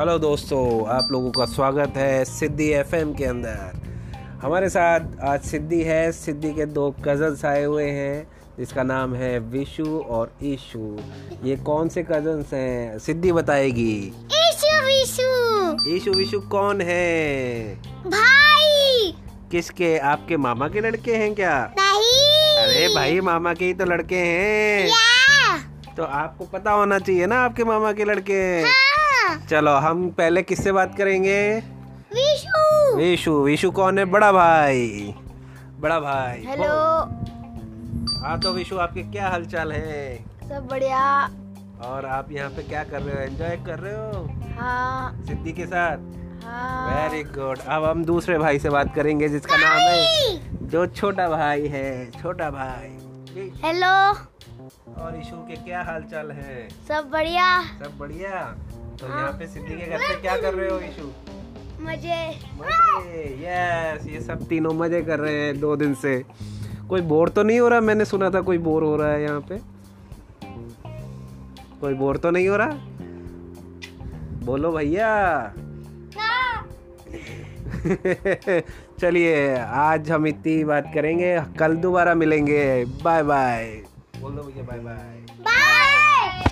Hello दोस्तों आप लोगों का स्वागत है सिद्धि एफएम के अंदर। हमारे साथ आज सिद्धि है। सिद्धि के दो कजन्स आए हुए हैं जिसका नाम है विशु और ईशु। ये कौन से कजन्स हैं? सिद्धि बताएगी। ईशु विशु। ईशु विशु कौन है? भाई। किसके? आपके मामा के लड़के हैं क्या? नहीं। अरे भाई मामा के ही तो लड़के हैं। तो आपको पता होना चाहिए ना आपके मामा के लड़के। हैं हाँ। चलो हम पहले किससे बात करेंगे? विशु। विशु। विशु कौन है? बड़ा भाई। बड़ा भाई। हेलो। हाँ तो विशु आपके क्या हालचाल है? सब बढ़िया। और आप यहाँ पे क्या कर रहे हो? एंजॉय कर रहे हो? हाँ। सिद्धि के साथ? हाँ। वेरी गुड अब हम दूसरे भाई से बात करेंगे जिसका नाम है जो छोटा भाई है। छोटा भाई। हेलो। और ईशु के क्या हालचाल है? सब बढ़िया। सब बढ़िया? तो यहाँ पे सिद्धि के घर पे क्या कर रहे हो ईशु? मज़े। मज़े यस ये सब तीनों मज़े कर रहे हैं दो दिन से। कोई बोर तो नहीं हो रहा? मैंने सुना था कोई बोर हो रहा है यहाँ पे। कोई बोर तो नहीं हो रहा? बोलो भैया। चलिए आज हम इतनी बात करेंगे कल दोबारा मिलेंगे। बाय बाय बोलो भैया बाय बाय बाय